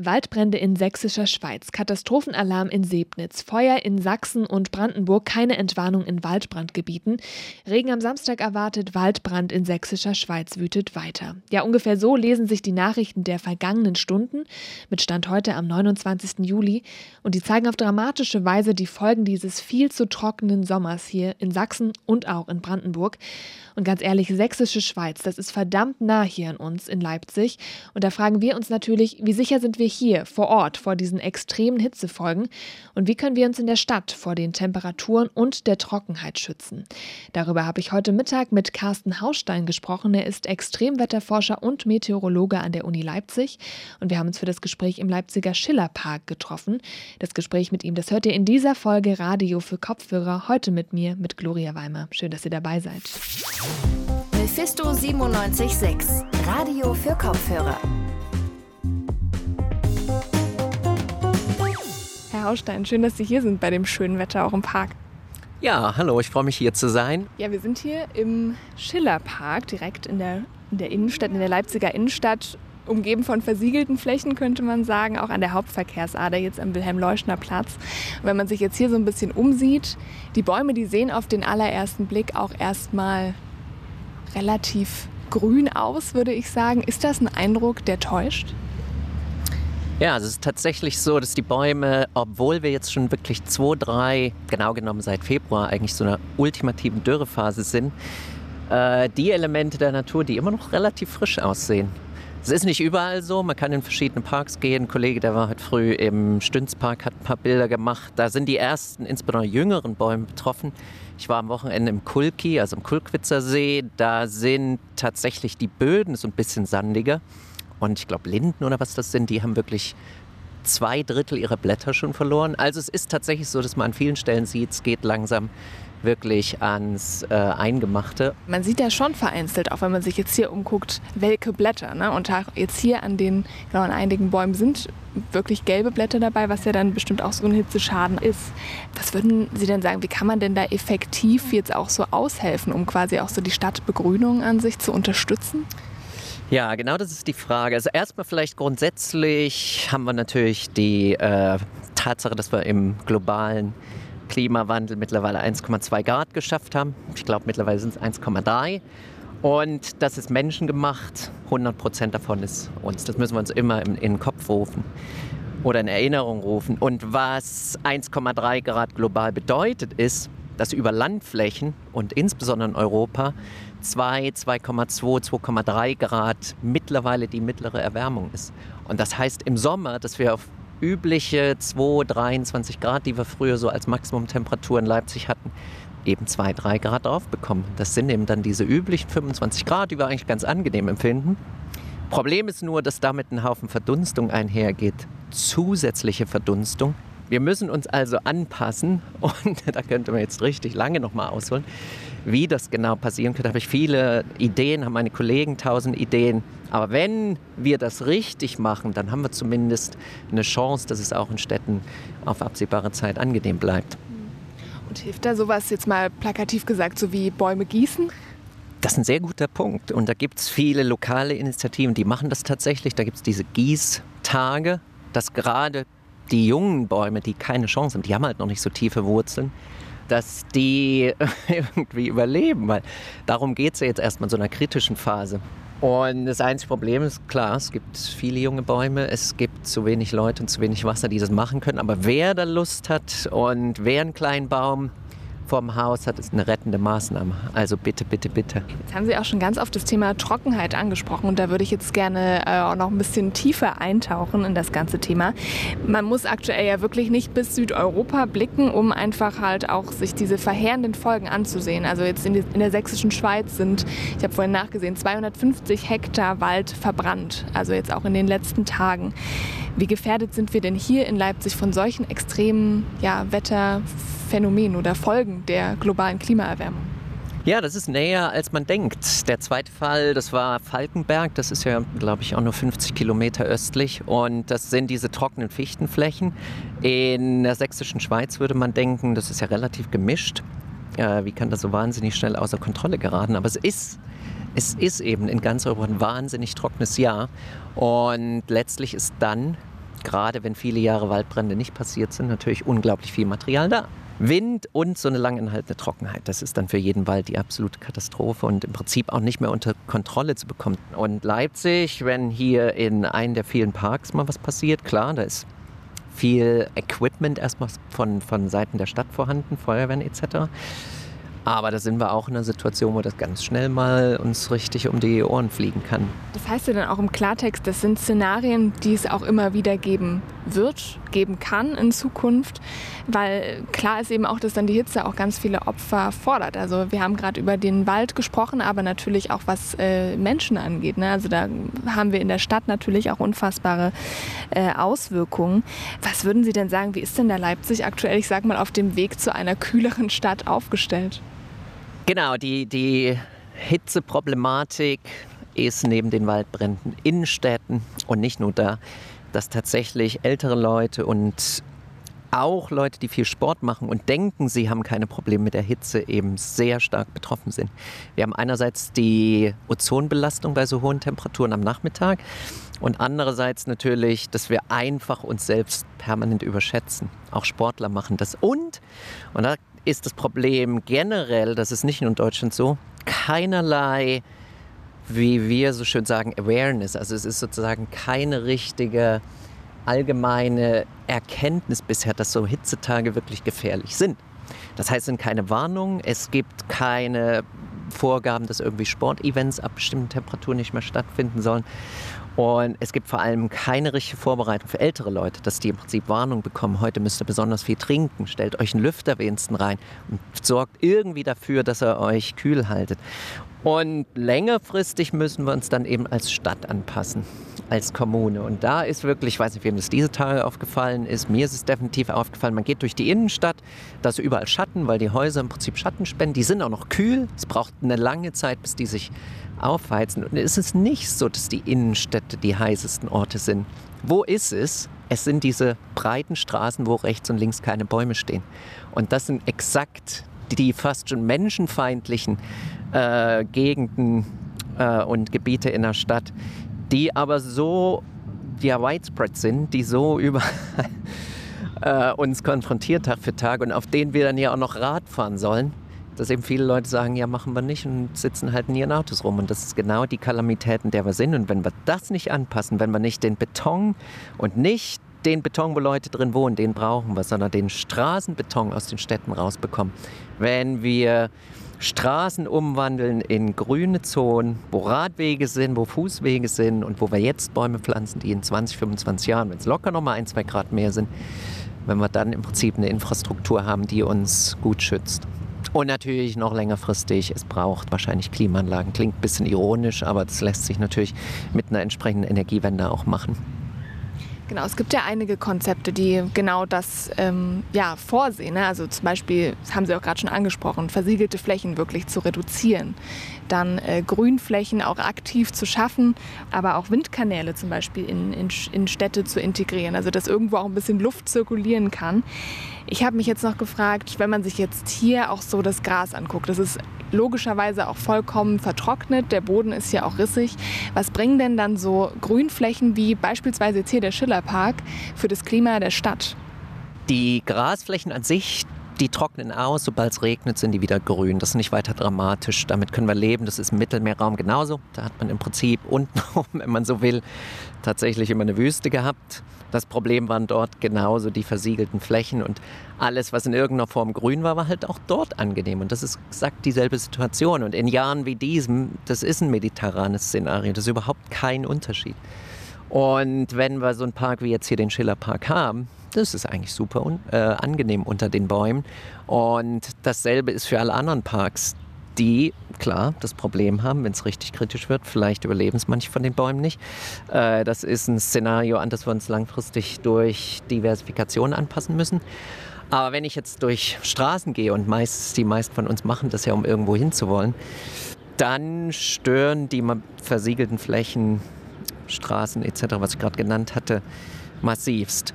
Waldbrände in sächsischer Schweiz, Katastrophenalarm in Sebnitz, Feuer in Sachsen und Brandenburg, keine Entwarnung in Waldbrandgebieten. Regen am Samstag erwartet, Waldbrand in sächsischer Schweiz wütet weiter. Ja, ungefähr so lesen sich die Nachrichten der vergangenen Stunden mit Stand heute am 29. Juli und die zeigen auf dramatische Weise die Folgen dieses viel zu trockenen Sommers hier in Sachsen und auch in Brandenburg. Und ganz ehrlich, sächsische Schweiz, das ist verdammt nah hier an uns in Leipzig und da fragen wir uns natürlich, wie sicher sind wir hier vor Ort vor diesen extremen Hitzefolgen und wie können wir uns in der Stadt vor den Temperaturen und der Trockenheit schützen? Darüber habe ich heute Mittag mit Carsten Haustein gesprochen. Er ist Extremwetterforscher und Meteorologe an der Uni Leipzig und wir haben uns für das Gespräch im Leipziger Schillerpark getroffen. Das Gespräch mit ihm, das hört ihr in dieser Folge Radio für Kopfhörer heute mit mir, mit Gloria Weimer. Schön, dass ihr dabei seid. Mephisto 976, Radio für Kopfhörer. Haustein, schön, dass Sie hier sind bei dem schönen Wetter auch im Park. Ja, hallo, ich freue mich hier zu sein. Ja, wir sind hier im Schillerpark, direkt in der, in der Innenstadt, in der Leipziger Innenstadt, umgeben von versiegelten Flächen, könnte man sagen, auch an der Hauptverkehrsader jetzt am Wilhelm-Leuschner Platz. Und wenn man sich jetzt hier so ein bisschen umsieht, die Bäume, die sehen auf den allerersten Blick auch erstmal relativ grün aus, würde ich sagen. Ist das ein Eindruck, der täuscht? Ja, es ist tatsächlich so, dass die Bäume, obwohl wir jetzt schon wirklich zwei, drei, genau genommen seit Februar eigentlich so einer ultimativen Dürrephase sind, äh, die Elemente der Natur, die immer noch relativ frisch aussehen. Es ist nicht überall so, man kann in verschiedene Parks gehen. Ein Kollege, der war heute früh im Stünzpark, hat ein paar Bilder gemacht. Da sind die ersten, insbesondere jüngeren Bäume betroffen. Ich war am Wochenende im Kulki, also im Kulkwitzer See. Da sind tatsächlich die Böden so ein bisschen sandiger. Und ich glaube, Linden oder was das sind, die haben wirklich zwei Drittel ihrer Blätter schon verloren. Also es ist tatsächlich so, dass man an vielen Stellen sieht, es geht langsam wirklich ans äh, Eingemachte. Man sieht ja schon vereinzelt, auch wenn man sich jetzt hier umguckt, welke Blätter. Ne? Und jetzt hier an den, genau an einigen Bäumen sind wirklich gelbe Blätter dabei, was ja dann bestimmt auch so ein Hitzeschaden ist. Was würden Sie denn sagen, wie kann man denn da effektiv jetzt auch so aushelfen, um quasi auch so die Stadtbegrünung an sich zu unterstützen? Ja, genau das ist die Frage. Also erstmal vielleicht grundsätzlich haben wir natürlich die äh, Tatsache, dass wir im globalen Klimawandel mittlerweile 1,2 Grad geschafft haben. Ich glaube, mittlerweile sind es 1,3. Und das ist menschengemacht. 100 Prozent davon ist uns. Das müssen wir uns immer in, in den Kopf rufen oder in Erinnerung rufen. Und was 1,3 Grad global bedeutet, ist, dass über Landflächen und insbesondere in Europa 2, 2,2, 2,3 Grad mittlerweile die mittlere Erwärmung ist. Und das heißt im Sommer, dass wir auf übliche 2, 23 Grad, die wir früher so als Maximumtemperatur in Leipzig hatten, eben 2, 3 Grad draufbekommen. Das sind eben dann diese üblichen 25 Grad, die wir eigentlich ganz angenehm empfinden. Problem ist nur, dass damit ein Haufen Verdunstung einhergeht. Zusätzliche Verdunstung, wir müssen uns also anpassen und da könnte man jetzt richtig lange nochmal ausholen, wie das genau passieren könnte. Habe ich viele Ideen, haben meine Kollegen tausend Ideen. Aber wenn wir das richtig machen, dann haben wir zumindest eine Chance, dass es auch in Städten auf absehbare Zeit angenehm bleibt. Und hilft da sowas jetzt mal plakativ gesagt, so wie Bäume gießen? Das ist ein sehr guter Punkt. Und da gibt es viele lokale Initiativen, die machen das tatsächlich. Da gibt es diese Gießtage, dass gerade die jungen Bäume, die keine Chance haben, die haben halt noch nicht so tiefe Wurzeln, dass die irgendwie überleben. Weil darum geht es ja jetzt erstmal in so einer kritischen Phase. Und das einzige Problem ist, klar, es gibt viele junge Bäume, es gibt zu wenig Leute und zu wenig Wasser, die das machen können. Aber wer da Lust hat und wer einen kleinen Baum vorm Haus hat, ist eine rettende Maßnahme. Also bitte, bitte, bitte. Jetzt haben Sie auch schon ganz oft das Thema Trockenheit angesprochen und da würde ich jetzt gerne äh, auch noch ein bisschen tiefer eintauchen in das ganze Thema. Man muss aktuell ja wirklich nicht bis Südeuropa blicken, um einfach halt auch sich diese verheerenden Folgen anzusehen. Also jetzt in, die, in der sächsischen Schweiz sind, ich habe vorhin nachgesehen, 250 Hektar Wald verbrannt. Also jetzt auch in den letzten Tagen. Wie gefährdet sind wir denn hier in Leipzig von solchen extremen ja, Wetterphänomenen oder Folgen der globalen Klimaerwärmung? Ja, das ist näher, als man denkt. Der zweite Fall, das war Falkenberg. Das ist ja, glaube ich, auch nur 50 Kilometer östlich. Und das sind diese trockenen Fichtenflächen. In der sächsischen Schweiz würde man denken, das ist ja relativ gemischt. Äh, wie kann das so wahnsinnig schnell außer Kontrolle geraten? Aber es ist, es ist eben in ganz Europa ein wahnsinnig trockenes Jahr. Und letztlich ist dann gerade wenn viele Jahre Waldbrände nicht passiert sind, natürlich unglaublich viel Material da. Wind und so eine langanhaltende Trockenheit. Das ist dann für jeden Wald die absolute Katastrophe und im Prinzip auch nicht mehr unter Kontrolle zu bekommen. Und Leipzig, wenn hier in einem der vielen Parks mal was passiert, klar, da ist viel Equipment erstmal von, von Seiten der Stadt vorhanden, Feuerwehren etc. Aber da sind wir auch in einer Situation, wo das ganz schnell mal uns richtig um die Ohren fliegen kann. Das heißt ja dann auch im Klartext, das sind Szenarien, die es auch immer wieder geben wird, geben kann in Zukunft, weil klar ist eben auch, dass dann die Hitze auch ganz viele Opfer fordert. Also wir haben gerade über den Wald gesprochen, aber natürlich auch was äh, Menschen angeht. Ne? Also da haben wir in der Stadt natürlich auch unfassbare äh, Auswirkungen. Was würden Sie denn sagen, wie ist denn da Leipzig aktuell, ich sag mal, auf dem Weg zu einer kühleren Stadt aufgestellt? Genau, die, die Hitzeproblematik ist neben den Waldbränden in Städten und nicht nur da, dass tatsächlich ältere Leute und auch Leute, die viel Sport machen und denken, sie haben keine Probleme mit der Hitze, eben sehr stark betroffen sind. Wir haben einerseits die Ozonbelastung bei so hohen Temperaturen am Nachmittag und andererseits natürlich, dass wir einfach uns selbst permanent überschätzen. Auch Sportler machen das. Und, und da ist das Problem generell, das ist nicht nur in Deutschland so, keinerlei, wie wir so schön sagen, Awareness. Also es ist sozusagen keine richtige allgemeine Erkenntnis bisher, dass so Hitzetage wirklich gefährlich sind. Das heißt, es sind keine Warnungen, es gibt keine Vorgaben, dass irgendwie Sportevents ab bestimmten Temperaturen nicht mehr stattfinden sollen. Und es gibt vor allem keine richtige Vorbereitung für ältere Leute, dass die im Prinzip Warnung bekommen, heute müsst ihr besonders viel trinken, stellt euch einen Lüfter wenigstens rein und sorgt irgendwie dafür, dass er euch kühl haltet. Und längerfristig müssen wir uns dann eben als Stadt anpassen, als Kommune. Und da ist wirklich, ich weiß nicht, wem das diese Tage aufgefallen ist, mir ist es definitiv aufgefallen, man geht durch die Innenstadt, da ist überall Schatten, weil die Häuser im Prinzip Schatten spenden. Die sind auch noch kühl. Es braucht eine lange Zeit, bis die sich aufheizen. Und es ist nicht so, dass die Innenstädte die heißesten Orte sind. Wo ist es? Es sind diese breiten Straßen, wo rechts und links keine Bäume stehen. Und das sind exakt die fast schon menschenfeindlichen äh, Gegenden äh, und Gebiete in der Stadt, die aber so ja, widespread sind, die so überall äh, uns konfrontiert Tag für Tag und auf denen wir dann ja auch noch Rad fahren sollen dass eben viele Leute sagen, ja, machen wir nicht und sitzen halt in ihren Autos rum. Und das ist genau die Kalamitäten, der wir sind. Und wenn wir das nicht anpassen, wenn wir nicht den Beton und nicht den Beton, wo Leute drin wohnen, den brauchen wir, sondern den Straßenbeton aus den Städten rausbekommen. Wenn wir Straßen umwandeln in grüne Zonen, wo Radwege sind, wo Fußwege sind und wo wir jetzt Bäume pflanzen, die in 20, 25 Jahren, wenn es locker noch mal ein, zwei Grad mehr sind, wenn wir dann im Prinzip eine Infrastruktur haben, die uns gut schützt. Und natürlich noch längerfristig, es braucht wahrscheinlich Klimaanlagen. Klingt ein bisschen ironisch, aber das lässt sich natürlich mit einer entsprechenden Energiewende auch machen. Genau, es gibt ja einige Konzepte, die genau das ähm, ja, vorsehen. Ne? Also zum Beispiel, das haben Sie auch gerade schon angesprochen, versiegelte Flächen wirklich zu reduzieren. Dann äh, Grünflächen auch aktiv zu schaffen, aber auch Windkanäle zum Beispiel in, in, in Städte zu integrieren. Also dass irgendwo auch ein bisschen Luft zirkulieren kann. Ich habe mich jetzt noch gefragt, wenn man sich jetzt hier auch so das Gras anguckt, das ist logischerweise auch vollkommen vertrocknet, der Boden ist ja auch rissig. Was bringen denn dann so Grünflächen wie beispielsweise jetzt hier der Schillerpark für das Klima der Stadt? Die Grasflächen an sich, die trocknen aus, sobald es regnet, sind die wieder grün. Das ist nicht weiter dramatisch. Damit können wir leben. Das ist im Mittelmeerraum genauso. Da hat man im Prinzip unten, wenn man so will, tatsächlich immer eine Wüste gehabt. Das Problem waren dort genauso die versiegelten Flächen und alles, was in irgendeiner Form grün war, war halt auch dort angenehm. Und das ist exakt dieselbe Situation. Und in Jahren wie diesem, das ist ein mediterranes Szenario, das ist überhaupt kein Unterschied. Und wenn wir so einen Park wie jetzt hier den Schillerpark haben, das ist eigentlich super äh, angenehm unter den Bäumen. Und dasselbe ist für alle anderen Parks die, klar, das Problem haben, wenn es richtig kritisch wird. Vielleicht überleben es manche von den Bäumen nicht. Äh, das ist ein Szenario, an das wir uns langfristig durch Diversifikation anpassen müssen. Aber wenn ich jetzt durch Straßen gehe und meist, die meisten von uns machen das ja, um irgendwo hinzuwollen, dann stören die versiegelten Flächen, Straßen etc., was ich gerade genannt hatte, massivst.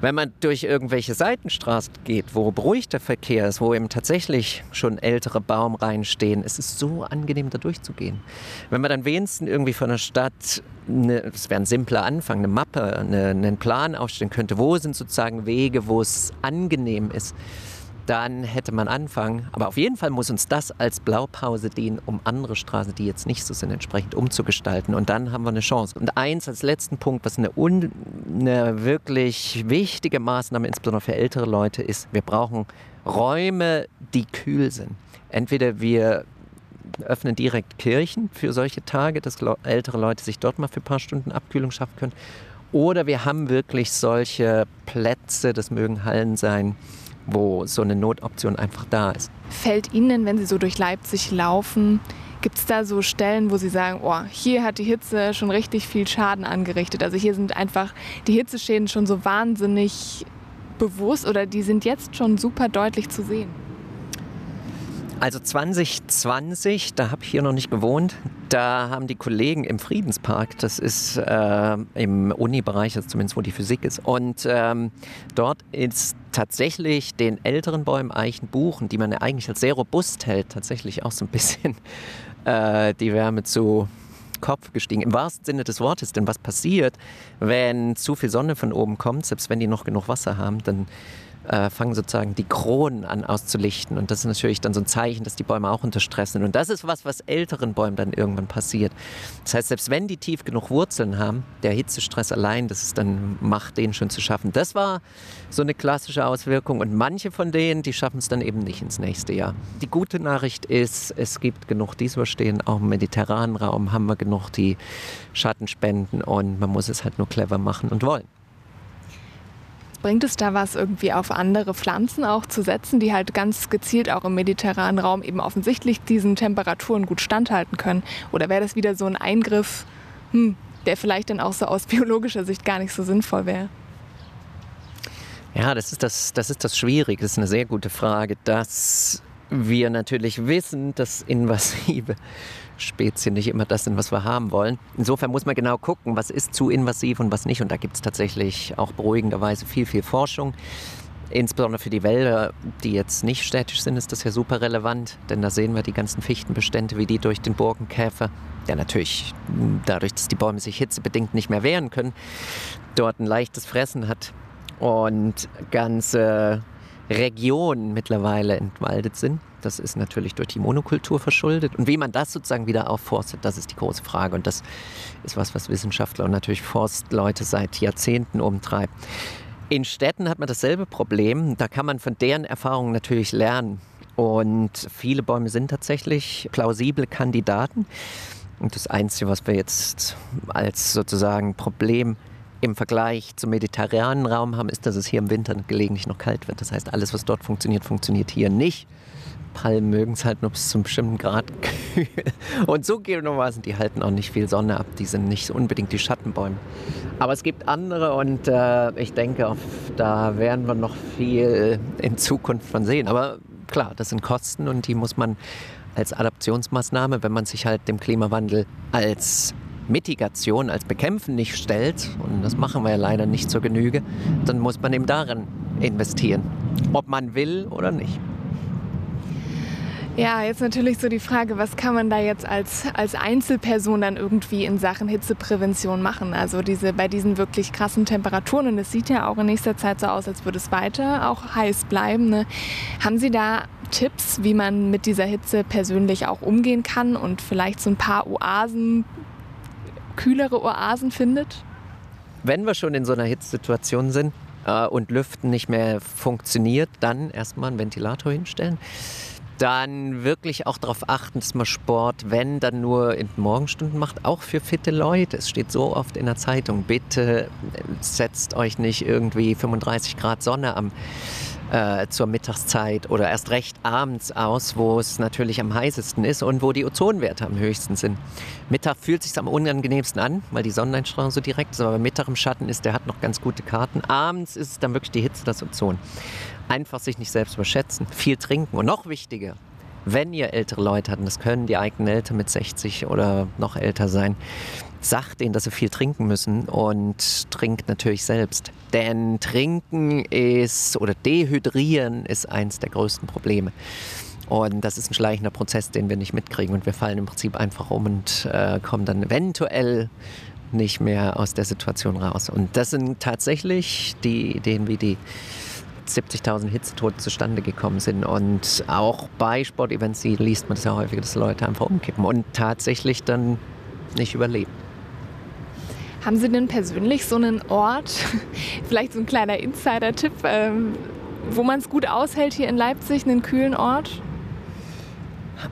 Wenn man durch irgendwelche Seitenstraßen geht, wo beruhigter Verkehr ist, wo eben tatsächlich schon ältere Baumreihen stehen, es ist so angenehm, da durchzugehen. Wenn man dann wenigstens irgendwie von der Stadt, eine, das wäre ein simpler Anfang, eine Mappe, eine, einen Plan aufstellen könnte, wo sind sozusagen Wege, wo es angenehm ist, dann hätte man anfangen. Aber auf jeden Fall muss uns das als Blaupause dienen, um andere Straßen, die jetzt nicht so sind, entsprechend umzugestalten. Und dann haben wir eine Chance. Und eins als letzten Punkt, was eine, eine wirklich wichtige Maßnahme, insbesondere für ältere Leute, ist, wir brauchen Räume, die kühl sind. Entweder wir öffnen direkt Kirchen für solche Tage, dass ältere Leute sich dort mal für ein paar Stunden Abkühlung schaffen können. Oder wir haben wirklich solche Plätze, das mögen Hallen sein, wo so eine Notoption einfach da ist. Fällt Ihnen denn, wenn Sie so durch Leipzig laufen, gibt es da so Stellen, wo Sie sagen, oh, hier hat die Hitze schon richtig viel Schaden angerichtet? Also hier sind einfach die Hitzeschäden schon so wahnsinnig bewusst oder die sind jetzt schon super deutlich zu sehen? Also 2020, da habe ich hier noch nicht gewohnt, da haben die Kollegen im Friedenspark, das ist äh, im Uni-Bereich, also zumindest wo die Physik ist, und ähm, dort ist tatsächlich den älteren Bäumen, Eichen, Buchen, die man ja eigentlich als sehr robust hält, tatsächlich auch so ein bisschen äh, die Wärme zu Kopf gestiegen. Im wahrsten Sinne des Wortes, denn was passiert, wenn zu viel Sonne von oben kommt, selbst wenn die noch genug Wasser haben, dann äh, fangen sozusagen die Kronen an auszulichten. Und das ist natürlich dann so ein Zeichen, dass die Bäume auch unter Stress sind. Und das ist was, was älteren Bäumen dann irgendwann passiert. Das heißt, selbst wenn die tief genug Wurzeln haben, der Hitzestress allein, das ist dann macht, den schon zu schaffen. Das war so eine klassische Auswirkung. Und manche von denen, die schaffen es dann eben nicht ins nächste Jahr. Die gute Nachricht ist, es gibt genug, die es überstehen. Auch im mediterranen Raum haben wir genug, die Schatten spenden. Und man muss es halt nur clever machen und wollen. Bringt es da was, irgendwie auf andere Pflanzen auch zu setzen, die halt ganz gezielt auch im mediterranen Raum eben offensichtlich diesen Temperaturen gut standhalten können? Oder wäre das wieder so ein Eingriff, hm, der vielleicht dann auch so aus biologischer Sicht gar nicht so sinnvoll wäre? Ja, das ist das, das ist das Schwierige. Das ist eine sehr gute Frage, dass wir natürlich wissen, dass invasive Spezien nicht immer das sind, was wir haben wollen. Insofern muss man genau gucken, was ist zu invasiv und was nicht. Und da gibt es tatsächlich auch beruhigenderweise viel, viel Forschung. Insbesondere für die Wälder, die jetzt nicht städtisch sind, ist das ja super relevant, denn da sehen wir die ganzen Fichtenbestände, wie die durch den Borkenkäfer, der natürlich dadurch, dass die Bäume sich hitzebedingt nicht mehr wehren können, dort ein leichtes Fressen hat und ganze Regionen mittlerweile entwaldet sind. Das ist natürlich durch die Monokultur verschuldet. Und wie man das sozusagen wieder aufforstet, das ist die große Frage. Und das ist was, was Wissenschaftler und natürlich Forstleute seit Jahrzehnten umtreiben. In Städten hat man dasselbe Problem. Da kann man von deren Erfahrungen natürlich lernen. Und viele Bäume sind tatsächlich plausible Kandidaten. Und das Einzige, was wir jetzt als sozusagen Problem im Vergleich zum mediterranen Raum haben, ist, dass es hier im Winter gelegentlich noch kalt wird. Das heißt, alles, was dort funktioniert, funktioniert hier nicht. Palmen mögen es halt nur bis zum bestimmten Grad kühl. Und so gegebenermaßen, die halten auch nicht viel Sonne ab. Die sind nicht unbedingt die Schattenbäume. Aber es gibt andere und äh, ich denke, da werden wir noch viel in Zukunft von sehen. Aber klar, das sind Kosten und die muss man als Adaptionsmaßnahme, wenn man sich halt dem Klimawandel als Mitigation, als Bekämpfen nicht stellt, und das machen wir ja leider nicht zur Genüge, dann muss man eben darin investieren, ob man will oder nicht. Ja, jetzt natürlich so die Frage, was kann man da jetzt als, als Einzelperson dann irgendwie in Sachen Hitzeprävention machen? Also diese, bei diesen wirklich krassen Temperaturen, und es sieht ja auch in nächster Zeit so aus, als würde es weiter auch heiß bleiben. Ne? Haben Sie da Tipps, wie man mit dieser Hitze persönlich auch umgehen kann und vielleicht so ein paar Oasen, kühlere Oasen findet? Wenn wir schon in so einer Hitzsituation sind äh, und Lüften nicht mehr funktioniert, dann erstmal einen Ventilator hinstellen dann wirklich auch darauf achten, dass man Sport, wenn, dann nur in den Morgenstunden macht, auch für fitte Leute. Es steht so oft in der Zeitung, bitte setzt euch nicht irgendwie 35 Grad Sonne am äh, zur Mittagszeit oder erst recht abends aus, wo es natürlich am heißesten ist und wo die Ozonwerte am höchsten sind. Mittag fühlt sich am unangenehmsten an, weil die Sonneneinstrahlung so direkt ist, aber Mittag im Schatten ist, der hat noch ganz gute Karten. Abends ist es dann wirklich die Hitze, das Ozon. Einfach sich nicht selbst überschätzen, viel trinken und noch wichtiger, wenn ihr ältere Leute habt, das können die eigenen Eltern mit 60 oder noch älter sein, sagt denen, dass sie viel trinken müssen und trinkt natürlich selbst. Denn trinken ist oder dehydrieren ist eins der größten Probleme. Und das ist ein schleichender Prozess, den wir nicht mitkriegen. Und wir fallen im Prinzip einfach um und äh, kommen dann eventuell nicht mehr aus der Situation raus. Und das sind tatsächlich die Ideen, wie die 70.000 Hitzetote zustande gekommen sind. Und auch bei Sportevents liest man das ja häufig, dass Leute einfach umkippen und tatsächlich dann nicht überleben. Haben Sie denn persönlich so einen Ort, vielleicht so ein kleiner Insider-Tipp, ähm, wo man es gut aushält hier in Leipzig, einen kühlen Ort?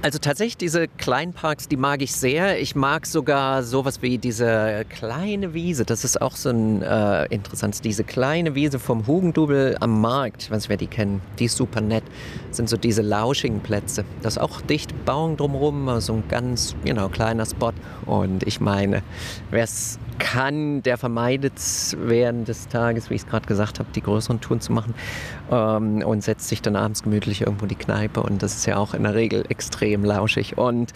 Also tatsächlich diese kleinen Parks, die mag ich sehr. Ich mag sogar sowas wie diese kleine Wiese. Das ist auch so ein äh, interessantes. Diese kleine Wiese vom Hugendubel am Markt. Ich weiß nicht, wer die kennen. Die ist super nett. Das sind so diese lauschigen Plätze. Das ist auch dicht Bauung drumherum. So ein ganz genau kleiner Spot. Und ich meine, wer es kann, der vermeidet es während des Tages, wie ich es gerade gesagt habe, die größeren Touren zu machen ähm, und setzt sich dann abends gemütlich irgendwo in die Kneipe und das ist ja auch in der Regel extrem lauschig und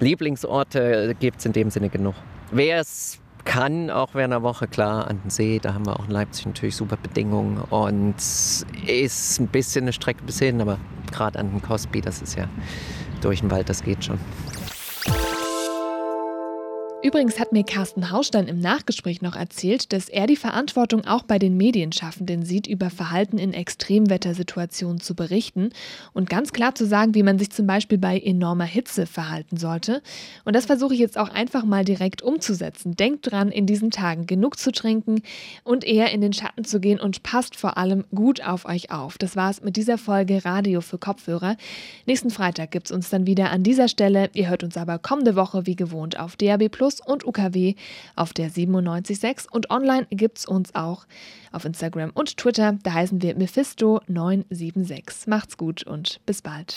Lieblingsorte gibt es in dem Sinne genug. Wer es kann, auch während der Woche, klar, an den See, da haben wir auch in Leipzig natürlich super Bedingungen und ist ein bisschen eine Strecke bis hin, aber gerade an den Cosby, das ist ja durch den Wald, das geht schon. Übrigens hat mir Carsten Haustein im Nachgespräch noch erzählt, dass er die Verantwortung auch bei den Medienschaffenden sieht, über Verhalten in Extremwettersituationen zu berichten und ganz klar zu sagen, wie man sich zum Beispiel bei enormer Hitze verhalten sollte. Und das versuche ich jetzt auch einfach mal direkt umzusetzen. Denkt dran, in diesen Tagen genug zu trinken und eher in den Schatten zu gehen und passt vor allem gut auf euch auf. Das war's mit dieser Folge Radio für Kopfhörer. Nächsten Freitag gibt's uns dann wieder an dieser Stelle. Ihr hört uns aber kommende Woche wie gewohnt auf DAB Plus Plus und UKW auf der 97.6 und online gibt es uns auch auf Instagram und Twitter. Da heißen wir Mephisto976. Macht's gut und bis bald.